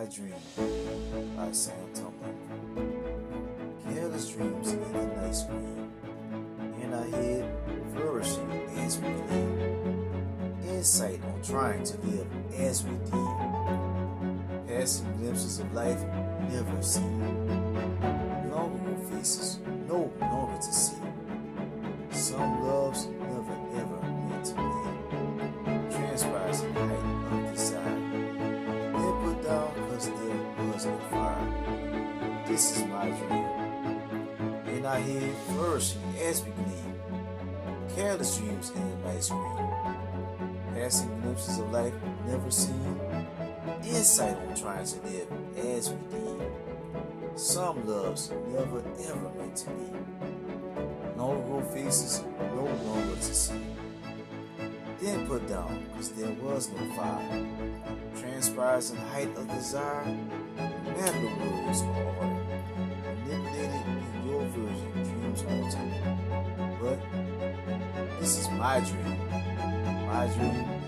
My Dream by Sam Tumblin. Careless dreams in the night screen, in our head flourishing as we gleam. Insight on trying to live as we did. Passing glimpses of life never seen. Longing faces no longer to see. Some loves This is my dream. And I hear flourishing as we gleam. Careless dreams in the night screen. Passing glimpses of life never seen. Insight on trying to live as we deem. Some loves never ever meant to be. Ago faces no longer to see. Then put down, cause there was no fire. Transpires in height of desire. Never words or order. This is my dream. My dream